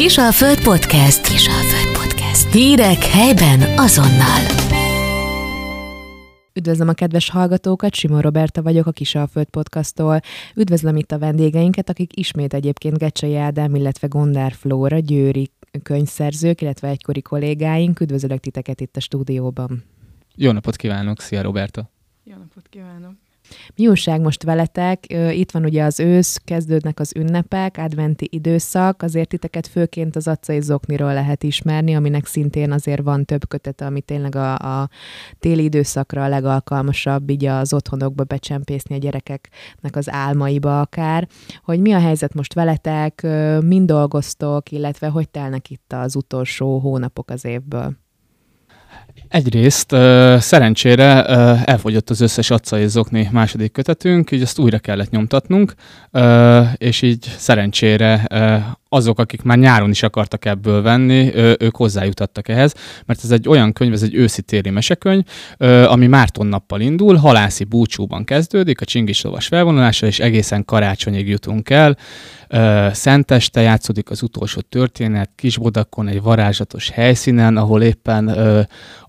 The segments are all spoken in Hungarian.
Kisalföld Podcast. Kisalföld Podcast. Hírek helyben azonnal. Üdvözlöm a kedves hallgatókat, Simon Roberta vagyok a Kisalföld Podcasttól. Üdvözlöm itt a vendégeinket, akik ismét egyébként Gecsei Ádám, illetve Gondár Flóra, győri könyvszerzők, illetve egykori kollégáink. Üdvözlök titeket itt a stúdióban. Jó napot kívánok, szia Roberta! Jó napot kívánok! Mi újság most veletek? Itt van ugye az ősz, kezdődnek az ünnepek, adventi időszak, azért titeket főként az acai zokniról lehet ismerni, aminek szintén azért van több kötete, ami tényleg a, a téli időszakra a legalkalmasabb, így az otthonokba becsempészni a gyerekeknek az álmaiba akár. Hogy mi a helyzet most veletek, mind dolgoztok, illetve hogy telnek itt az utolsó hónapok az évből? Egyrészt uh, szerencsére uh, elfogyott az összes Acai Zokni második kötetünk, így azt újra kellett nyomtatnunk, uh, és így szerencsére azok, akik már nyáron is akartak ebből venni, ők hozzájutottak ehhez, mert ez egy olyan könyv, ez egy őszi-téli mesekönyv, ami Márton nappal indul, halászi búcsúban kezdődik, a csingislovas felvonulása, és egészen karácsonyig jutunk el. Szenteste játszódik az utolsó történet, Kisbodakon, egy varázslatos helyszínen, ahol éppen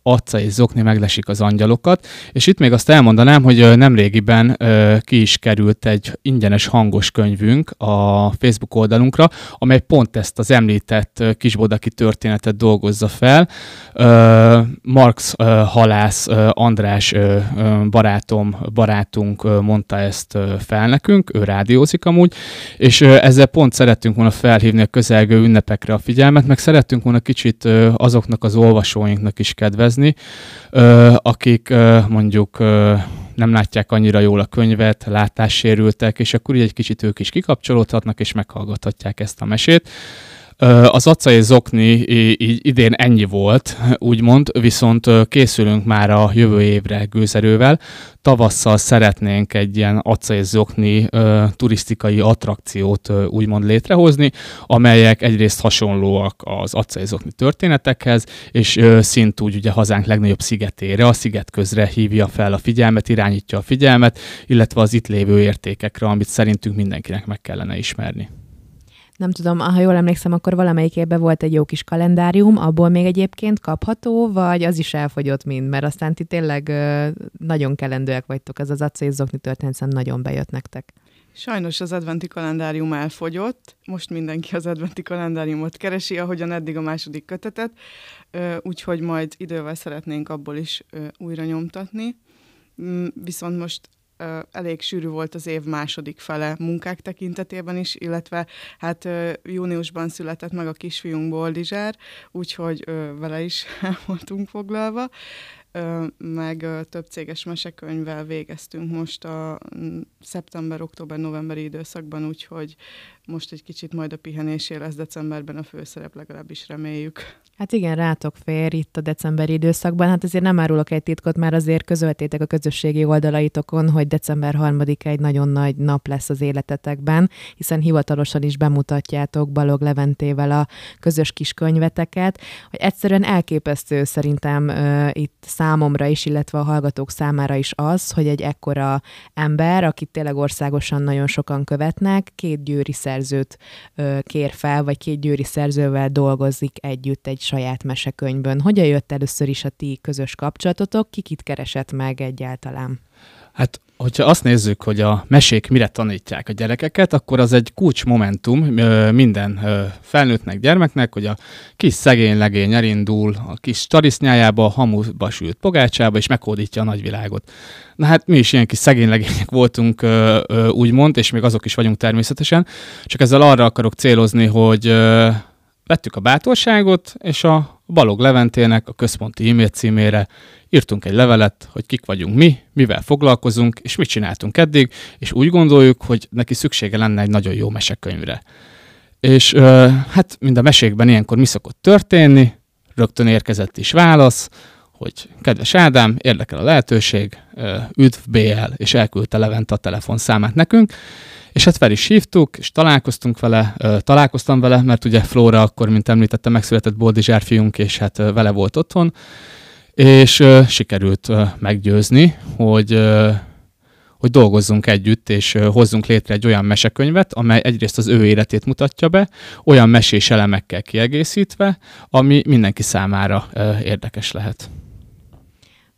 Atca és Zokni meglesik az angyalokat, és itt még azt elmondanám, hogy nemrégiben ki is került egy ingyenes hangos könyvünk a Facebook oldalunkra, amely pont ezt az említett kisbodaki történetet dolgozza fel. Marx halász András barátom, barátunk mondta ezt fel nekünk, ő rádiózik amúgy, és ezzel pont szerettünk volna felhívni a közelgő ünnepekre a figyelmet, meg szerettünk volna kicsit azoknak az olvasóinknak is kedvezni, akik mondjuk nem látják annyira jól a könyvet, látássérültek, és akkor így egy kicsit ők is kikapcsolódhatnak, és meghallgathatják ezt a mesét. Az acai zokni idén ennyi volt, úgymond, viszont készülünk már a jövő évre gőzerővel. Tavasszal szeretnénk egy ilyen acai zokni turisztikai attrakciót úgymond létrehozni, amelyek egyrészt hasonlóak az acai zokni történetekhez, és szint úgy ugye hazánk legnagyobb szigetére, a sziget közre hívja fel a figyelmet, irányítja a figyelmet, illetve az itt lévő értékekre, amit szerintünk mindenkinek meg kellene ismerni nem tudom, ha jól emlékszem, akkor valamelyik évben volt egy jó kis kalendárium, abból még egyébként kapható, vagy az is elfogyott mind, mert aztán ti tényleg nagyon kelendőek vagytok, ez az acélzokni történet nagyon bejött nektek. Sajnos az adventi kalendárium elfogyott, most mindenki az adventi kalendáriumot keresi, ahogyan eddig a második kötetet, úgyhogy majd idővel szeretnénk abból is újra nyomtatni. Mm, viszont most elég sűrű volt az év második fele munkák tekintetében is, illetve hát júniusban született meg a kisfiunk Boldizsár, úgyhogy vele is el voltunk foglalva meg több céges mesekönyvvel végeztünk most a szeptember, október, novemberi időszakban, úgyhogy most egy kicsit majd a pihenésé lesz decemberben a főszerep, legalábbis reméljük. Hát igen, rátok fér itt a decemberi időszakban. Hát azért nem árulok egy titkot, már azért közöltétek a közösségi oldalaitokon, hogy december 3 egy nagyon nagy nap lesz az életetekben, hiszen hivatalosan is bemutatjátok Balog Leventével a közös kis könyveteket, hogy egyszerűen elképesztő szerintem uh, itt számomra is, illetve a hallgatók számára is az, hogy egy ekkora ember, akit tényleg országosan nagyon sokan követnek, két győri szerzőt uh, kér fel, vagy két győri szerzővel dolgozik együtt egy saját mesekönyvön. Hogyan jött először is a ti közös kapcsolatotok? Kikit keresett meg egyáltalán? Hát hogyha azt nézzük, hogy a mesék mire tanítják a gyerekeket, akkor az egy kulcs momentum minden felnőttnek, gyermeknek, hogy a kis szegény legény elindul a kis tarisznyájába, a hamuba sült pogácsába, és meghódítja a nagyvilágot. Na hát mi is ilyen kis szegény legények voltunk, úgymond, és még azok is vagyunk természetesen, csak ezzel arra akarok célozni, hogy vettük a bátorságot, és a Balog Leventének a központi e-mail címére írtunk egy levelet, hogy kik vagyunk mi, mivel foglalkozunk, és mit csináltunk eddig, és úgy gondoljuk, hogy neki szüksége lenne egy nagyon jó mesekönyvre. És hát mind a mesékben ilyenkor mi szokott történni, rögtön érkezett is válasz, hogy kedves Ádám, érdekel a lehetőség, üdv BL, és elküldte Levent a telefonszámát nekünk, és hát fel is hívtuk, és találkoztunk vele, találkoztam vele, mert ugye Flóra akkor, mint említettem, megszületett Boldizsár fiunk, és hát vele volt otthon, és sikerült meggyőzni, hogy hogy dolgozzunk együtt, és hozzunk létre egy olyan mesekönyvet, amely egyrészt az ő életét mutatja be, olyan mesés elemekkel kiegészítve, ami mindenki számára érdekes lehet.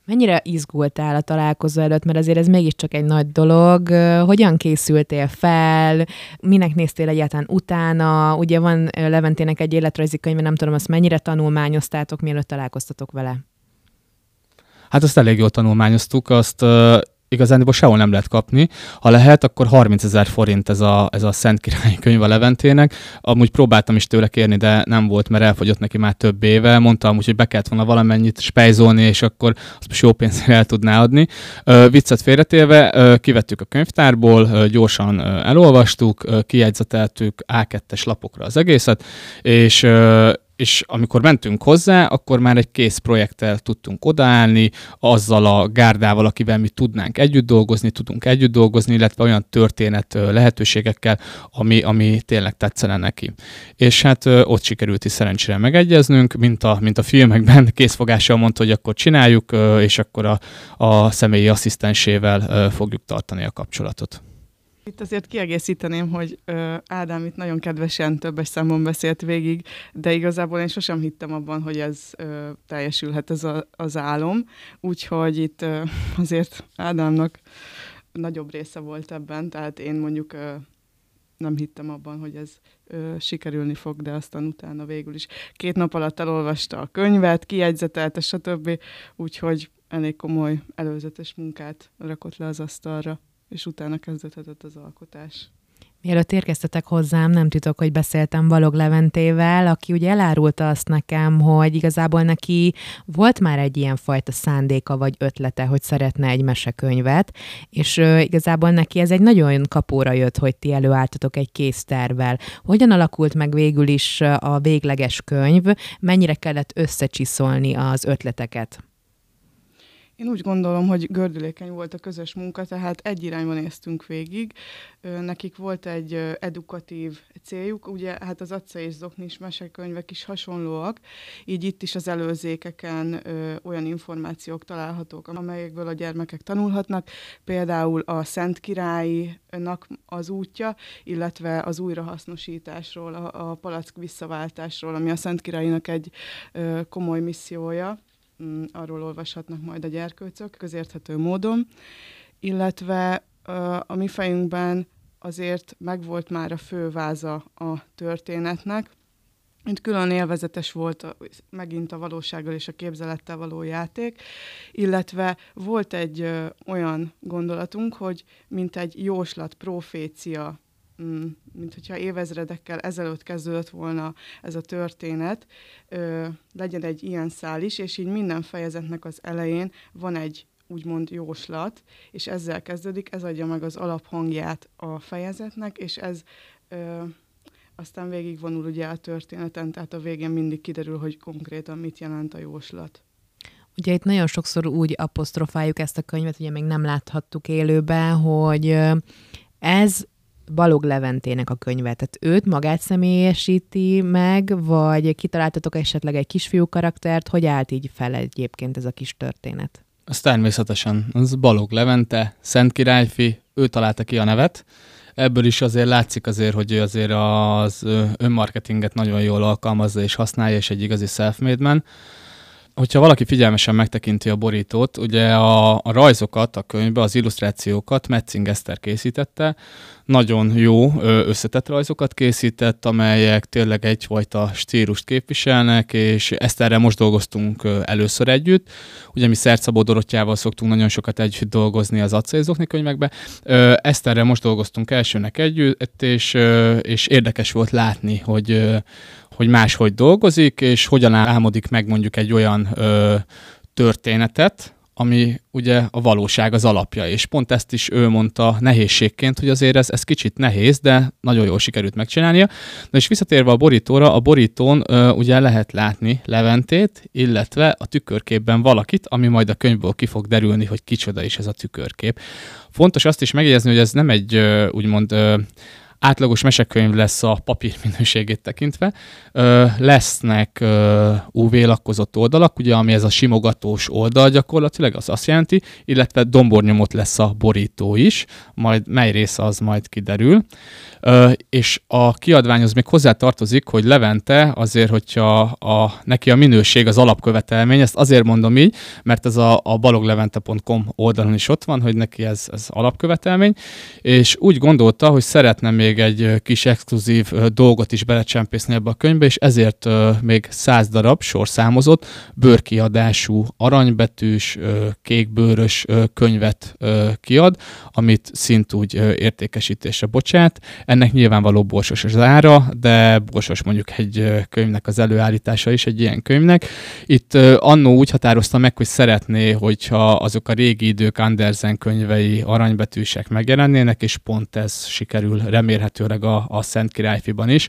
Mennyire izgultál a találkozó előtt, mert azért ez mégiscsak egy nagy dolog. Hogyan készültél fel? Minek néztél egyáltalán utána? Ugye van Leventének egy életrajzi könyve, nem tudom, azt mennyire tanulmányoztátok, mielőtt találkoztatok vele? Hát azt elég jól tanulmányoztuk, azt igazán sehol nem lehet kapni. Ha lehet, akkor 30 ezer forint ez a, ez a Szent Királyi könyv a Leventének. Amúgy próbáltam is tőle kérni, de nem volt, mert elfogyott neki már több éve. Mondtam hogy be kellett volna valamennyit spejzolni, és akkor azt most jó pénzre el tudná adni. Ö, viccet félretélve, ö, kivettük a könyvtárból, ö, gyorsan ö, elolvastuk, ö, kijegyzeteltük A2-es lapokra az egészet, és ö, és amikor mentünk hozzá, akkor már egy kész projekttel tudtunk odaállni, azzal a gárdával, akivel mi tudnánk együtt dolgozni, tudunk együtt dolgozni, illetve olyan történet lehetőségekkel, ami, ami tényleg tetszene neki. És hát ott sikerült is szerencsére megegyeznünk, mint a, mint a filmekben, készfogással mondta, hogy akkor csináljuk, és akkor a, a személyi asszisztensével fogjuk tartani a kapcsolatot. Itt azért kiegészíteném, hogy ö, Ádám itt nagyon kedvesen többes számon beszélt végig, de igazából én sosem hittem abban, hogy ez ö, teljesülhet ez a, az álom, úgyhogy itt ö, azért Ádámnak nagyobb része volt ebben, tehát én mondjuk ö, nem hittem abban, hogy ez ö, sikerülni fog, de aztán utána végül is. Két nap alatt elolvasta a könyvet, kiegyzetelte, stb. Úgyhogy elég komoly előzetes munkát rakott le az asztalra és utána kezdődhetett az alkotás. Mielőtt érkeztetek hozzám, nem titok, hogy beszéltem Balog Leventével, aki ugye elárulta azt nekem, hogy igazából neki volt már egy ilyen fajta szándéka vagy ötlete, hogy szeretne egy mesekönyvet, és uh, igazából neki ez egy nagyon kapóra jött, hogy ti előálltatok egy kész tervvel. Hogyan alakult meg végül is a végleges könyv, mennyire kellett összecsiszolni az ötleteket? Én úgy gondolom, hogy gördülékeny volt a közös munka, tehát egy irányban néztünk végig. Nekik volt egy edukatív céljuk, ugye hát az Atca és Zoknis mesekönyvek is hasonlóak, így itt is az előzékeken ö, olyan információk találhatók, amelyekből a gyermekek tanulhatnak, például a Szent Királynak az útja, illetve az újrahasznosításról, a, a palack visszaváltásról, ami a Szent Királynak egy ö, komoly missziója arról olvashatnak majd a gyerkőcök közérthető módon, illetve a mi fejünkben azért megvolt már a főváza a történetnek, mint külön élvezetes volt a, megint a valósággal és a képzelettel való játék, illetve volt egy ö, olyan gondolatunk, hogy mint egy jóslat, profécia Mm, mint hogyha évezredekkel ezelőtt kezdődött volna ez a történet, ö, legyen egy ilyen szál is, és így minden fejezetnek az elején van egy úgymond jóslat, és ezzel kezdődik, ez adja meg az alaphangját a fejezetnek, és ez ö, aztán végigvonul ugye a történeten, tehát a végén mindig kiderül, hogy konkrétan mit jelent a jóslat. Ugye itt nagyon sokszor úgy apostrofáljuk ezt a könyvet, ugye még nem láthattuk élőben, hogy ez Balog Leventének a könyve. Tehát őt magát személyesíti meg, vagy kitaláltatok esetleg egy kisfiú karaktert, hogy állt így fel egyébként ez a kis történet? Az természetesen. Az Balog Levente, Szent Királyfi, ő találta ki a nevet. Ebből is azért látszik azért, hogy ő azért az önmarketinget nagyon jól alkalmazza és használja, és egy igazi self-made man hogyha valaki figyelmesen megtekinti a borítót, ugye a, a rajzokat a könyvbe, az illusztrációkat Metzing Eszter készítette, nagyon jó összetett rajzokat készített, amelyek tényleg egyfajta stílust képviselnek, és ezt erre most dolgoztunk először együtt. Ugye mi Szercabó Dorottyával szoktunk nagyon sokat együtt dolgozni az acélzokni könyvekbe. Ezt erre most dolgoztunk elsőnek együtt, és, és érdekes volt látni, hogy hogy máshogy dolgozik, és hogyan álmodik meg mondjuk egy olyan ö, történetet, ami ugye a valóság az alapja, és pont ezt is ő mondta nehézségként, hogy azért ez, ez kicsit nehéz, de nagyon jól sikerült megcsinálnia. Na és visszatérve a borítóra, a borítón ö, ugye lehet látni Leventét, illetve a tükörképben valakit, ami majd a könyvből ki fog derülni, hogy kicsoda is ez a tükörkép. Fontos azt is megjegyezni, hogy ez nem egy ö, úgymond ö, átlagos mesekönyv lesz a papír minőségét tekintve. Ö, lesznek UV lakkozott oldalak, ugye, ami ez a simogatós oldal gyakorlatilag, az azt jelenti, illetve dombornyomot lesz a borító is, majd mely része az majd kiderül. Ö, és a kiadványhoz még hozzá tartozik, hogy Levente azért, hogyha a, neki a minőség az alapkövetelmény, ezt azért mondom így, mert ez a, a baloglevente.com oldalon is ott van, hogy neki ez, ez alapkövetelmény, és úgy gondolta, hogy szeretne még egy kis exkluzív dolgot is belecsempészni ebbe a könyvbe, és ezért még száz darab sorszámozott, bőrkiadású, aranybetűs, kékbőrös könyvet kiad, amit szintúgy értékesítésre bocsát. Ennek nyilvánvaló borsos az ára, de borsos mondjuk egy könyvnek az előállítása is egy ilyen könyvnek. Itt annó úgy határozta meg, hogy szeretné, hogyha azok a régi idők Andersen könyvei aranybetűsek megjelennének, és pont ez sikerül remélhetőleg a, a Szent Királyfiban is.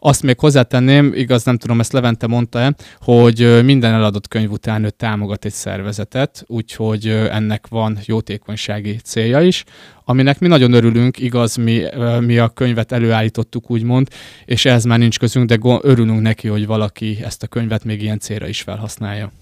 Azt még hozzátenném, igaz nem tudom, ezt Levente mondta-e, hogy minden eladott könyv után ő támogat egy szervezetet, úgyhogy ennek van jótékonysági célja is, aminek mi nagyon örülünk, igaz, mi, mi a könyvet előállítottuk, úgymond, és ehhez már nincs közünk, de örülünk neki, hogy valaki ezt a könyvet még ilyen célra is felhasználja.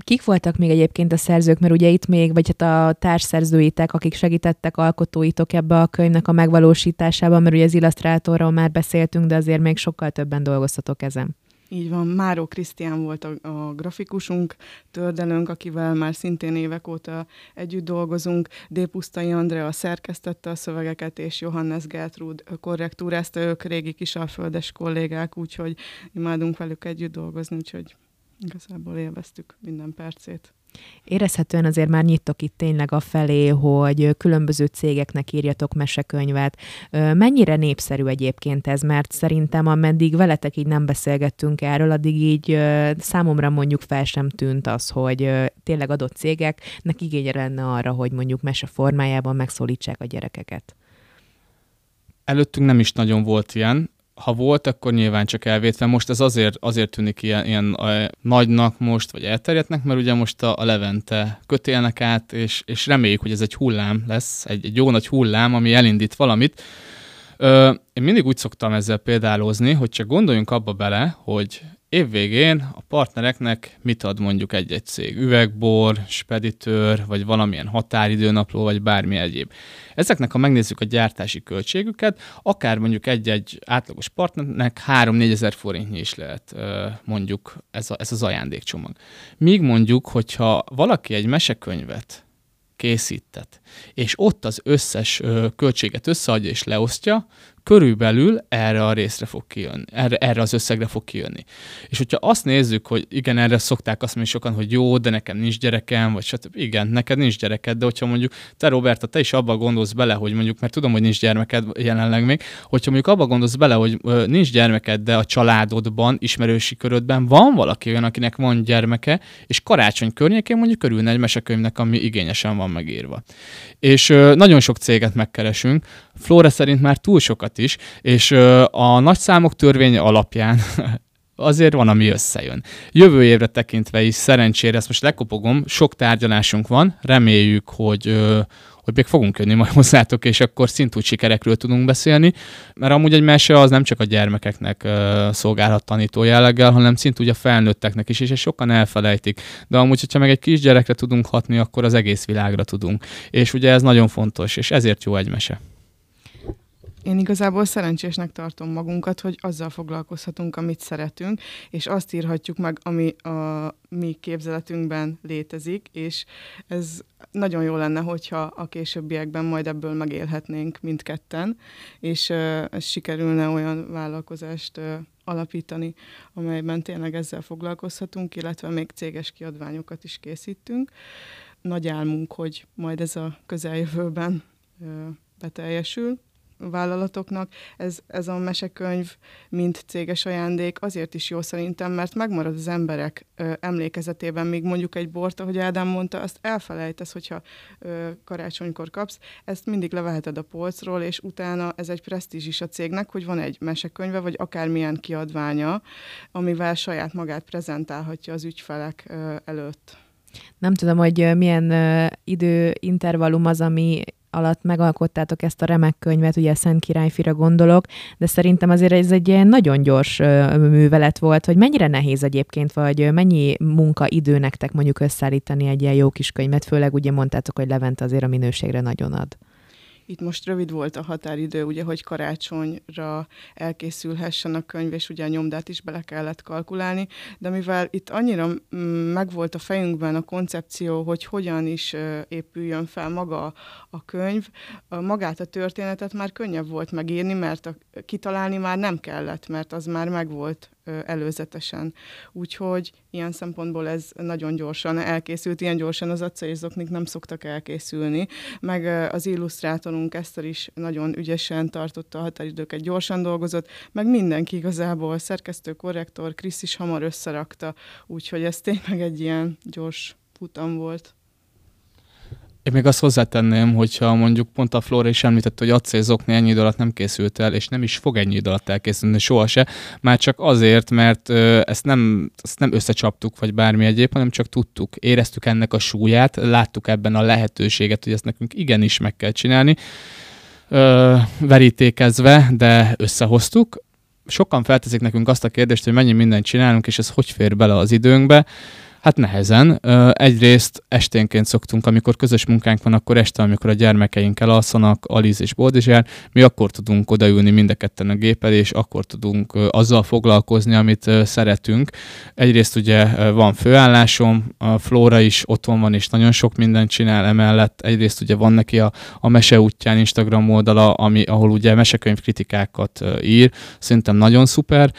Kik voltak még egyébként a szerzők, mert ugye itt még, vagy hát a társszerzőitek, akik segítettek alkotóitok ebbe a könyvnek a megvalósításában, mert ugye az illusztrátorról már beszéltünk, de azért még sokkal többen dolgoztatok ezen. Így van, Máró Krisztián volt a, a grafikusunk, tördelőnk, akivel már szintén évek óta együtt dolgozunk, D. Pusztai Andrea szerkesztette a szövegeket, és Johannes Gertrud korrektúrázta, ők régi kisalföldes kollégák, úgyhogy imádunk velük együtt dolgozni, úgyhogy igazából élveztük minden percét. Érezhetően azért már nyittok itt tényleg a felé, hogy különböző cégeknek írjatok mesekönyvet. Mennyire népszerű egyébként ez, mert szerintem ameddig veletek így nem beszélgettünk erről, addig így számomra mondjuk fel sem tűnt az, hogy tényleg adott cégeknek igénye lenne arra, hogy mondjuk mese formájában megszólítsák a gyerekeket. Előttünk nem is nagyon volt ilyen, ha volt, akkor nyilván csak elvétve. Most ez azért, azért tűnik ilyen, ilyen nagynak most, vagy elterjedtnek, mert ugye most a, a Levente kötélnek át, és, és reméljük, hogy ez egy hullám lesz, egy, egy jó nagy hullám, ami elindít valamit. Ö, én mindig úgy szoktam ezzel példálozni, hogy csak gondoljunk abba bele, hogy évvégén a partnereknek mit ad mondjuk egy-egy cég? Üvegbor, speditőr, vagy valamilyen határidőnapló, vagy bármi egyéb. Ezeknek, ha megnézzük a gyártási költségüket, akár mondjuk egy-egy átlagos partnernek 3-4 ezer forintnyi is lehet mondjuk ez, a, ez az ajándékcsomag. Míg mondjuk, hogyha valaki egy mesekönyvet készített, és ott az összes költséget összeadja és leosztja, körülbelül erre a részre fog kijönni, erre, erre az összegre fog kijönni. És hogyha azt nézzük, hogy igen, erre szokták azt mondani sokan, hogy jó, de nekem nincs gyerekem, vagy stb. Igen, neked nincs gyereked, de hogyha mondjuk te, Roberta, te is abba gondolsz bele, hogy mondjuk, mert tudom, hogy nincs gyermeked jelenleg még, hogyha mondjuk abba gondolsz bele, hogy ö, nincs gyermeked, de a családodban, ismerősi körödben van valaki olyan, akinek van gyermeke, és karácsony környékén mondjuk örülne egy mesekönyvnek, ami igényesen van megírva. És ö, nagyon sok céget megkeresünk, Flora szerint már túl sokat is, és a nagyszámok törvénye alapján azért van, ami összejön. Jövő évre tekintve is szerencsére, ezt most lekopogom, sok tárgyalásunk van, reméljük, hogy hogy még fogunk jönni majd hozzátok, és akkor szintúgy sikerekről tudunk beszélni, mert amúgy egy mese az nem csak a gyermekeknek uh, szolgálhat tanító jelleggel, hanem szintúgy a felnőtteknek is, és ezt sokan elfelejtik. De amúgy, hogyha meg egy kisgyerekre tudunk hatni, akkor az egész világra tudunk. És ugye ez nagyon fontos, és ezért jó egy mese. Én igazából szerencsésnek tartom magunkat, hogy azzal foglalkozhatunk, amit szeretünk, és azt írhatjuk meg, ami a mi képzeletünkben létezik, és ez nagyon jó lenne, hogyha a későbbiekben majd ebből megélhetnénk mindketten, és ez sikerülne olyan vállalkozást alapítani, amelyben tényleg ezzel foglalkozhatunk, illetve még céges kiadványokat is készítünk. Nagy álmunk, hogy majd ez a közeljövőben beteljesül vállalatoknak. Ez, ez a mesekönyv, mint céges ajándék azért is jó szerintem, mert megmarad az emberek ö, emlékezetében, még mondjuk egy bort, ahogy Ádám mondta, azt elfelejtesz, hogyha ö, karácsonykor kapsz, ezt mindig leveheted a polcról, és utána ez egy presztízs is a cégnek, hogy van egy mesekönyve, vagy akármilyen kiadványa, amivel saját magát prezentálhatja az ügyfelek ö, előtt. Nem tudom, hogy milyen időintervallum az, ami alatt megalkottátok ezt a remek könyvet, ugye Szent Királyfira gondolok, de szerintem azért ez egy ilyen nagyon gyors művelet volt, hogy mennyire nehéz egyébként, vagy mennyi munkaidő nektek mondjuk összeállítani egy ilyen jó kis könyvet, főleg ugye mondtátok, hogy Levent azért a minőségre nagyon ad. Itt most rövid volt a határidő, ugye, hogy karácsonyra elkészülhessen a könyv, és ugye a nyomdát is bele kellett kalkulálni, de mivel itt annyira mm, megvolt a fejünkben a koncepció, hogy hogyan is épüljön fel maga a könyv, magát a történetet már könnyebb volt megírni, mert a, kitalálni már nem kellett, mert az már megvolt előzetesen. Úgyhogy ilyen szempontból ez nagyon gyorsan elkészült, ilyen gyorsan az acélyzoknik nem szoktak elkészülni, meg az illusztrátorunk Eszter is nagyon ügyesen tartotta a határidőket, gyorsan dolgozott, meg mindenki igazából, szerkesztő, korrektor, Krisz is hamar összerakta, úgyhogy ez tényleg egy ilyen gyors futam volt. Én még azt hozzátenném, hogyha mondjuk pont a Flora is említette, hogy acélzokni ennyi idő alatt nem készült el, és nem is fog ennyi idő alatt elkészülni sohasem, már csak azért, mert ö, ezt, nem, ezt nem összecsaptuk, vagy bármi egyéb, hanem csak tudtuk, éreztük ennek a súlyát, láttuk ebben a lehetőséget, hogy ezt nekünk igenis meg kell csinálni, ö, verítékezve, de összehoztuk. Sokan felteszik nekünk azt a kérdést, hogy mennyi mindent csinálunk, és ez hogy fér bele az időnkbe. Hát nehezen. Egyrészt esténként szoktunk, amikor közös munkánk van, akkor este, amikor a gyermekeink elalszanak, Aliz és Boldizsár, mi akkor tudunk odaülni mind a ketten a gépel, és akkor tudunk azzal foglalkozni, amit szeretünk. Egyrészt ugye van főállásom, a Flóra is otthon van, és nagyon sok mindent csinál emellett. Egyrészt ugye van neki a, a Mese útján Instagram oldala, ami, ahol ugye mesekönyv kritikákat ír, szerintem nagyon szuper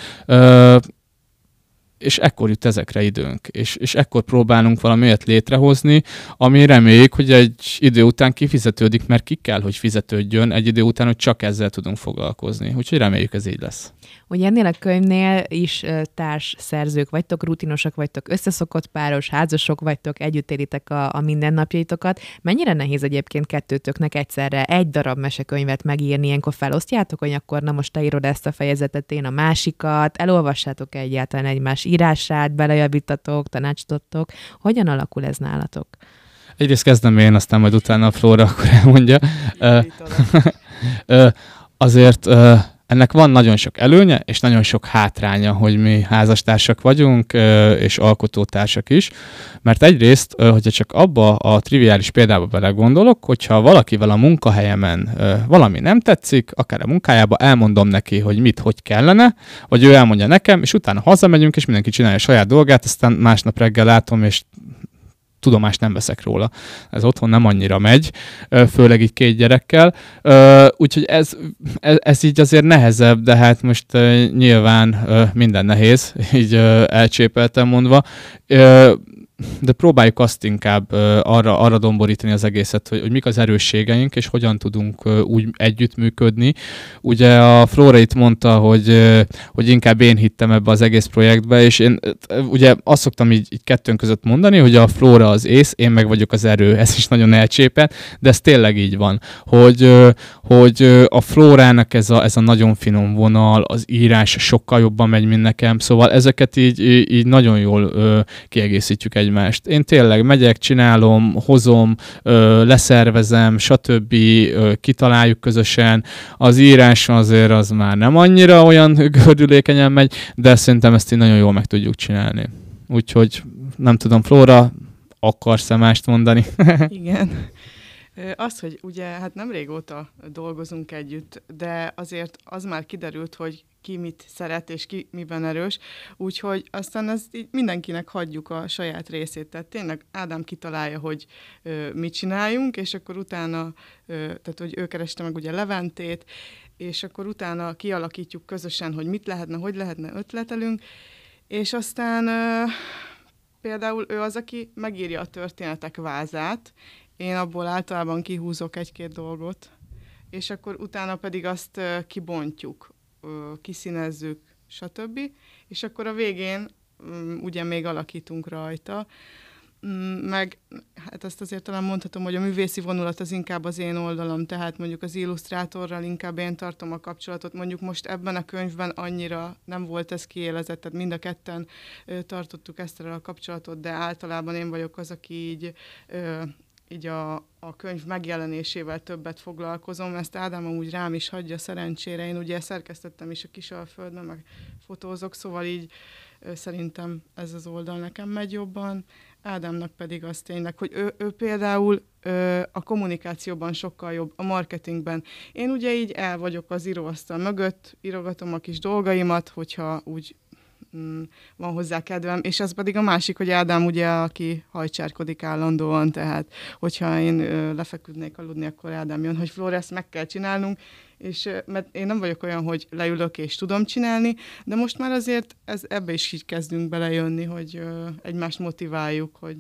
és ekkor jut ezekre időnk, és, és ekkor próbálunk valami olyat létrehozni, ami reméljük, hogy egy idő után kifizetődik, mert ki kell, hogy fizetődjön egy idő után, hogy csak ezzel tudunk foglalkozni. Úgyhogy reméljük ez így lesz. Ugye ennél a könyvnél is társ szerzők vagytok, rutinosak vagytok, összeszokott páros, házasok vagytok, együtt élitek a, a mindennapjaitokat. Mennyire nehéz egyébként kettőtöknek egyszerre egy darab mesekönyvet megírni, ilyenkor felosztjátok, hogy akkor na most te írod ezt a fejezetet, én a másikat, elolvassátok egyáltalán egymás írását, belejavítatok, tanácsottok. Hogyan alakul ez nálatok? Egyrészt kezdem én, aztán majd utána a Flóra akkor elmondja. azért ennek van nagyon sok előnye, és nagyon sok hátránya, hogy mi házastársak vagyunk, és alkotótársak is. Mert egyrészt, hogyha csak abba a triviális példába belegondolok, hogyha valakivel a munkahelyemen valami nem tetszik, akár a munkájába, elmondom neki, hogy mit, hogy kellene, vagy ő elmondja nekem, és utána hazamegyünk, és mindenki csinálja a saját dolgát, aztán másnap reggel látom, és tudomást nem veszek róla. Ez otthon nem annyira megy, főleg így két gyerekkel. Úgyhogy ez, ez, ez így azért nehezebb, de hát most nyilván minden nehéz, így elcsépeltem mondva de próbáljuk azt inkább arra, arra domborítani az egészet, hogy, hogy mik az erősségeink, és hogyan tudunk úgy együttműködni. Ugye a Flóra itt mondta, hogy, hogy inkább én hittem ebbe az egész projektbe, és én ugye azt szoktam így, így kettőnk között mondani, hogy a Flóra az ész, én meg vagyok az erő, ez is nagyon elcsépelt, de ez tényleg így van, hogy, hogy a Flórának ez a, ez a nagyon finom vonal, az írás sokkal jobban megy, mint nekem, szóval ezeket így, így nagyon jól kiegészítjük egymást. Én tényleg megyek, csinálom, hozom, ö, leszervezem, stb. Ö, kitaláljuk közösen. Az írás azért az már nem annyira olyan gördülékenyen megy, de szerintem ezt így nagyon jól meg tudjuk csinálni. Úgyhogy nem tudom, Flóra, akarsz-e mást mondani? Igen. Az, hogy ugye hát nem régóta dolgozunk együtt, de azért az már kiderült, hogy ki mit szeret és ki miben erős, úgyhogy aztán ezt így mindenkinek hagyjuk a saját részét. Tehát tényleg Ádám kitalálja, hogy ö, mit csináljunk, és akkor utána, ö, tehát hogy ő kereste meg ugye Leventét, és akkor utána kialakítjuk közösen, hogy mit lehetne, hogy lehetne, ötletelünk, és aztán ö, például ő az, aki megírja a történetek vázát, én abból általában kihúzok egy-két dolgot, és akkor utána pedig azt kibontjuk, kiszínezzük, stb. És akkor a végén mm, ugye még alakítunk rajta, mm, meg hát azt azért talán mondhatom, hogy a művészi vonulat az inkább az én oldalam, tehát mondjuk az illusztrátorral inkább én tartom a kapcsolatot. Mondjuk most ebben a könyvben annyira nem volt ez kiélezett, tehát mind a ketten tartottuk ezt a kapcsolatot, de általában én vagyok az, aki így így a, a könyv megjelenésével többet foglalkozom. Ezt Ádám úgy rám is hagyja szerencsére. Én ugye szerkesztettem is a Kisalföldben, meg fotózok, szóval így szerintem ez az oldal nekem megy jobban. Ádámnak pedig az tényleg, hogy ő, ő például ö, a kommunikációban sokkal jobb, a marketingben. Én ugye így el vagyok az íróasztal mögött, írogatom a kis dolgaimat, hogyha úgy van hozzá kedvem, és ez pedig a másik, hogy Ádám ugye, aki hajcsárkodik állandóan, tehát hogyha én lefeküdnék aludni, akkor Ádám jön, hogy Flóra, ezt meg kell csinálnunk, és mert én nem vagyok olyan, hogy leülök és tudom csinálni, de most már azért ez, ebbe is így kezdünk belejönni, hogy egymást motiváljuk, hogy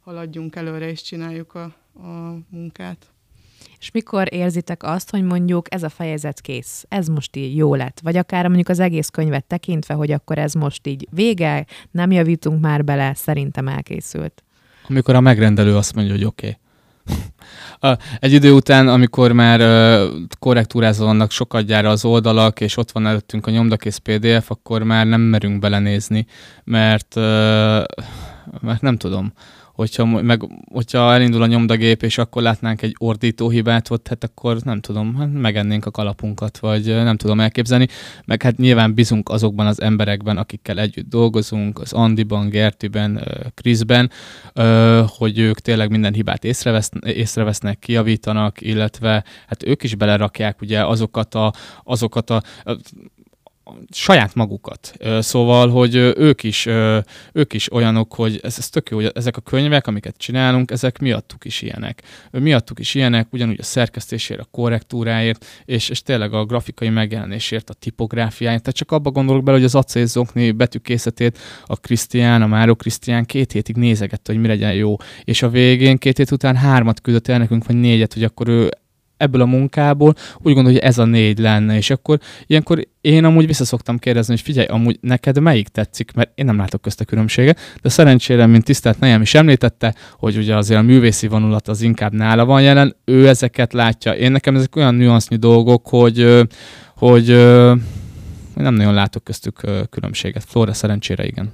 haladjunk előre és csináljuk a, a munkát. És mikor érzitek azt, hogy mondjuk ez a fejezet kész, ez most így jó lett, vagy akár mondjuk az egész könyvet tekintve, hogy akkor ez most így vége, nem javítunk már bele, szerintem elkészült. Amikor a megrendelő azt mondja, hogy oké. Okay. Egy idő után, amikor már korrektúrázódnak sokat gyára az oldalak, és ott van előttünk a nyomdakész PDF, akkor már nem merünk belenézni, mert, mert nem tudom hogyha, meg, hogyha elindul a nyomdagép, és akkor látnánk egy ordító hibát ott, hát akkor nem tudom, hát megennénk a kalapunkat, vagy nem tudom elképzelni. Meg hát nyilván bizunk azokban az emberekben, akikkel együtt dolgozunk, az Andiban, Gertiben, Kriszben, hogy ők tényleg minden hibát észrevesznek, észrevesznek, kijavítanak, illetve hát ők is belerakják ugye azokat a, azokat a saját magukat. Szóval, hogy ők is, ők is olyanok, hogy ez, ez tök jó, hogy ezek a könyvek, amiket csinálunk, ezek miattuk is ilyenek. Miattuk is ilyenek, ugyanúgy a szerkesztésért, a korrektúráért, és, és tényleg a grafikai megjelenésért, a tipográfiáért. Tehát csak abba gondolok bele, hogy az acélzokni betűkészetét a Krisztián, a Máró Krisztián két hétig nézegette, hogy mi legyen jó. És a végén két hét után hármat küldött el nekünk, vagy négyet, hogy akkor ő ebből a munkából úgy gondolom, hogy ez a négy lenne, és akkor ilyenkor én amúgy visszaszoktam kérdezni, hogy figyelj, amúgy neked melyik tetszik, mert én nem látok közt a különbséget, de szerencsére, mint tisztelt Nejem is említette, hogy ugye azért a művészi vonulat az inkább nála van jelen, ő ezeket látja. Én nekem ezek olyan nüansznyi dolgok, hogy, hogy nem nagyon látok köztük különbséget. Flóra szerencsére igen.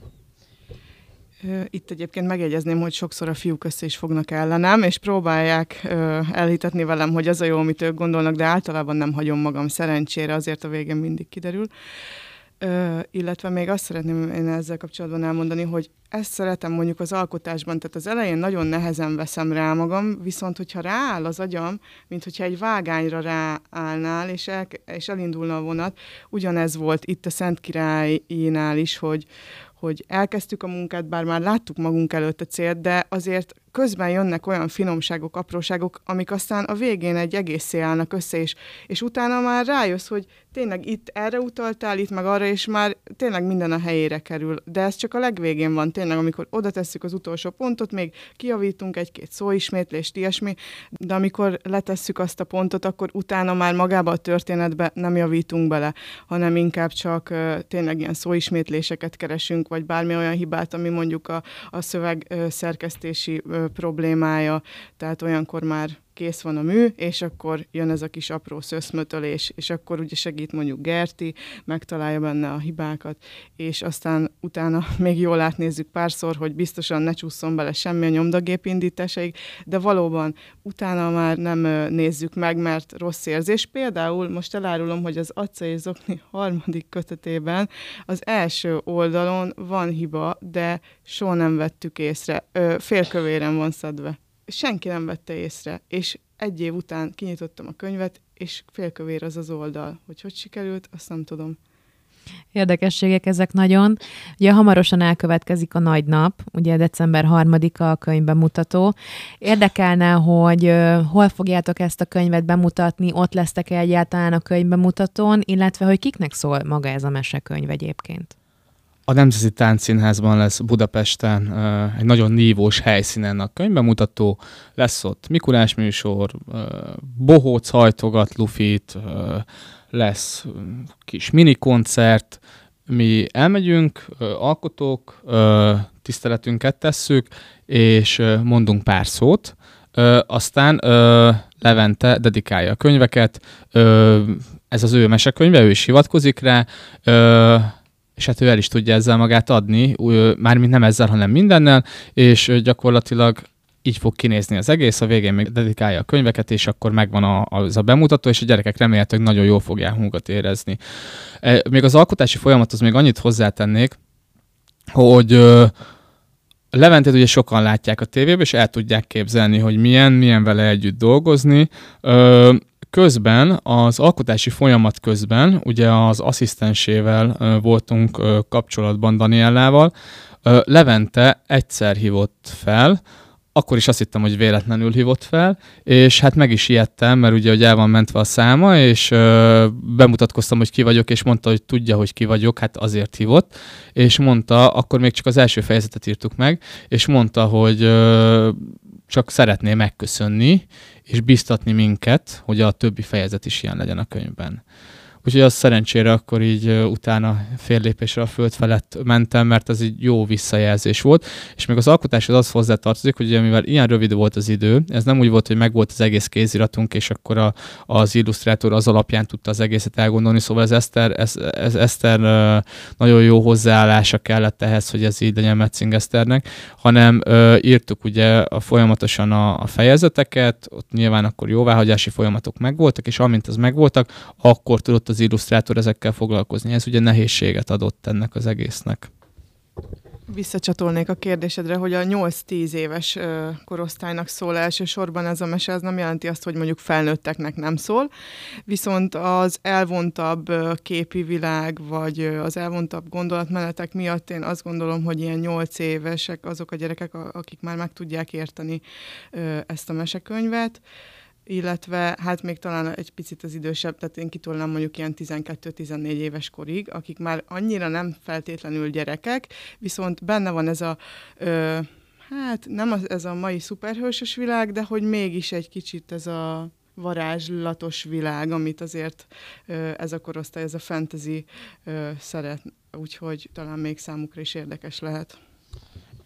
Itt egyébként megjegyezném, hogy sokszor a fiúk össze is fognak ellenem, és próbálják elhitetni velem, hogy az a jó, amit ők gondolnak, de általában nem hagyom magam szerencsére, azért a végén mindig kiderül. Illetve még azt szeretném én ezzel kapcsolatban elmondani, hogy ezt szeretem mondjuk az alkotásban, tehát az elején nagyon nehezen veszem rá magam, viszont hogyha rááll az agyam, mint hogyha egy vágányra ráállnál, és, el, és elindulna a vonat, ugyanez volt itt a Szent Királyinál is, hogy, hogy elkezdtük a munkát, bár már láttuk magunk előtt a célt, de azért közben jönnek olyan finomságok, apróságok, amik aztán a végén egy egészé állnak össze, és, és utána már rájössz, hogy tényleg itt erre utaltál, itt meg arra, és már tényleg minden a helyére kerül. De ez csak a legvégén van, tényleg, amikor oda tesszük az utolsó pontot, még kiavítunk egy-két szóismétlést, ilyesmi, de amikor letesszük azt a pontot, akkor utána már magába a történetbe nem javítunk bele, hanem inkább csak uh, tényleg ilyen szóismétléseket keresünk, vagy bármi olyan hibát, ami mondjuk a, a szöveg uh, szerkesztési uh, problémája, tehát olyankor már kész van a mű, és akkor jön ez a kis apró szöszmötölés, és akkor ugye segít mondjuk Gerti, megtalálja benne a hibákat, és aztán utána még jól átnézzük párszor, hogy biztosan ne csúszson bele semmi a nyomdagép indításaig, de valóban utána már nem nézzük meg, mert rossz érzés. Például most elárulom, hogy az Acca és Zokni harmadik kötetében az első oldalon van hiba, de soha nem vettük észre. Félkövéren van szedve senki nem vette észre, és egy év után kinyitottam a könyvet, és félkövér az az oldal. Hogy hogy sikerült, azt nem tudom. Érdekességek ezek nagyon. Ugye hamarosan elkövetkezik a nagy nap, ugye december 3-a a könyv bemutató. Érdekelne, hogy hol fogjátok ezt a könyvet bemutatni, ott lesztek-e egyáltalán a könyv bemutatón, illetve hogy kiknek szól maga ez a mesekönyv egyébként? A Nemzeti Táncszínházban lesz Budapesten egy nagyon nívós helyszínen a könyvbemutató, lesz ott Mikulás műsor, bohóc hajtogat Lufit, lesz kis minikoncert, mi elmegyünk, alkotók, tiszteletünket tesszük, és mondunk pár szót, aztán Levente dedikálja a könyveket, ez az ő mesekönyve, ő is hivatkozik rá, és hát ő el is tudja ezzel magát adni, mármint nem ezzel, hanem mindennel, és gyakorlatilag így fog kinézni az egész, a végén még dedikálja a könyveket, és akkor megvan a, az a bemutató, és a gyerekek remélhetőleg nagyon jól fogják magukat érezni. E, még az alkotási folyamathoz még annyit hozzátennék, hogy Leventét ugye sokan látják a tévében, és el tudják képzelni, hogy milyen, milyen vele együtt dolgozni. Közben, az alkotási folyamat közben, ugye az asszisztensével voltunk kapcsolatban Daniellával, Levente egyszer hívott fel, akkor is azt hittem, hogy véletlenül hívott fel, és hát meg is ijedtem, mert ugye, hogy el van mentve a száma, és ö, bemutatkoztam, hogy ki vagyok, és mondta, hogy tudja, hogy ki vagyok, hát azért hívott, és mondta, akkor még csak az első fejezetet írtuk meg, és mondta, hogy ö, csak szeretné megköszönni, és biztatni minket, hogy a többi fejezet is ilyen legyen a könyvben. Úgyhogy az szerencsére akkor így utána fél lépésre a föld felett mentem, mert ez egy jó visszajelzés volt. És még az alkotáshoz az hozzátartozik, hogy mivel ilyen rövid volt az idő, ez nem úgy volt, hogy megvolt az egész kéziratunk, és akkor a, az illusztrátor az alapján tudta az egészet elgondolni. Szóval ez Eszter, ez, ez Eszter nagyon jó hozzáállása kellett ehhez, hogy ez így legyen Metzing Eszternek, hanem írtuk ugye a, folyamatosan a, a fejezeteket, ott nyilván akkor jóváhagyási folyamatok megvoltak, és amint az megvoltak, akkor tudott az az illusztrátor ezekkel foglalkozni. Ez ugye nehézséget adott ennek az egésznek. Visszacsatolnék a kérdésedre, hogy a 8-10 éves korosztálynak szól elsősorban ez a mese, ez nem jelenti azt, hogy mondjuk felnőtteknek nem szól, viszont az elvontabb képi világ, vagy az elvontabb gondolatmenetek miatt én azt gondolom, hogy ilyen 8 évesek azok a gyerekek, akik már meg tudják érteni ezt a mesekönyvet. Illetve hát még talán egy picit az idősebb, tehát én kitolnám mondjuk ilyen 12-14 éves korig, akik már annyira nem feltétlenül gyerekek, viszont benne van ez a, ö, hát nem az, ez a mai szuperhősös világ, de hogy mégis egy kicsit ez a varázslatos világ, amit azért ö, ez a korosztály, ez a fantasy ö, szeret, úgyhogy talán még számukra is érdekes lehet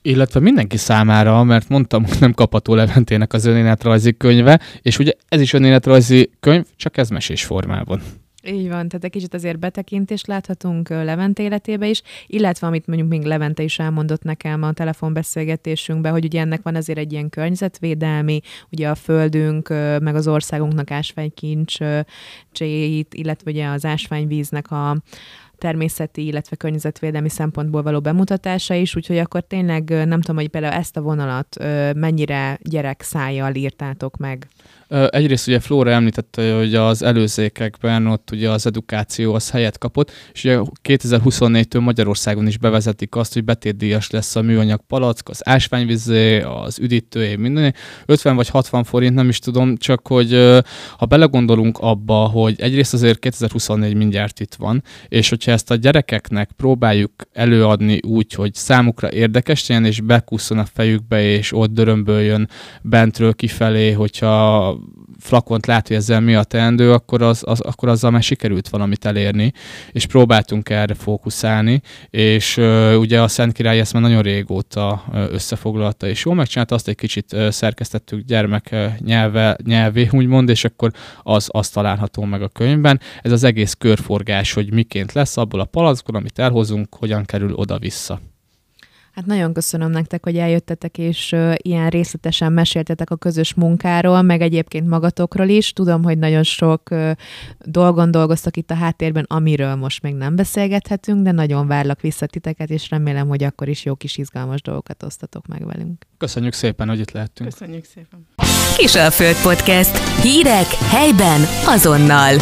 illetve mindenki számára, mert mondtam, hogy nem kapható Leventének az önéletrajzi könyve, és ugye ez is önéletrajzi könyv, csak ez mesés formában. Így van, tehát egy kicsit azért betekintést láthatunk Levente életébe is, illetve amit mondjuk még Levente is elmondott nekem a telefonbeszélgetésünkben, hogy ugye ennek van azért egy ilyen környezetvédelmi, ugye a földünk, meg az országunknak ásványkincs cséjét, illetve ugye az ásványvíznek a, természeti, illetve környezetvédelmi szempontból való bemutatása is, úgyhogy akkor tényleg nem tudom, hogy például ezt a vonalat mennyire gyerek szájjal írtátok meg. Egyrészt ugye Flóra említette, hogy az előzékekben ott ugye az edukáció az helyet kapott, és ugye 2024-től Magyarországon is bevezetik azt, hogy betétdíjas lesz a műanyag palack, az ásványvizé, az üdítőé, minden. 50 vagy 60 forint, nem is tudom, csak hogy ha belegondolunk abba, hogy egyrészt azért 2024 mindjárt itt van, és hogyha ezt a gyerekeknek próbáljuk előadni úgy, hogy számukra érdekes legyen, és bekusszon a fejükbe, és ott dörömböljön bentről kifelé, hogyha flakont lát, hogy ezzel mi a teendő, akkor, az, az, akkor azzal már sikerült valamit elérni, és próbáltunk erre fókuszálni, és uh, ugye a Szent Király ezt már nagyon régóta összefoglalta, és jól megcsinálta, azt egy kicsit szerkesztettük gyermek nyelve, nyelvé, úgymond, és akkor az, az található meg a könyvben. Ez az egész körforgás, hogy miként lesz abból a palackból, amit elhozunk, hogyan kerül oda-vissza. Hát nagyon köszönöm nektek, hogy eljöttetek, és ilyen részletesen meséltetek a közös munkáról, meg egyébként magatokról is. Tudom, hogy nagyon sok dolgon dolgoztak itt a háttérben, amiről most még nem beszélgethetünk, de nagyon várlak vissza titeket, és remélem, hogy akkor is jó kis izgalmas dolgokat osztatok meg velünk. Köszönjük szépen, hogy itt lehettünk. Köszönjük szépen. Kisalföld Podcast. Hírek helyben azonnal.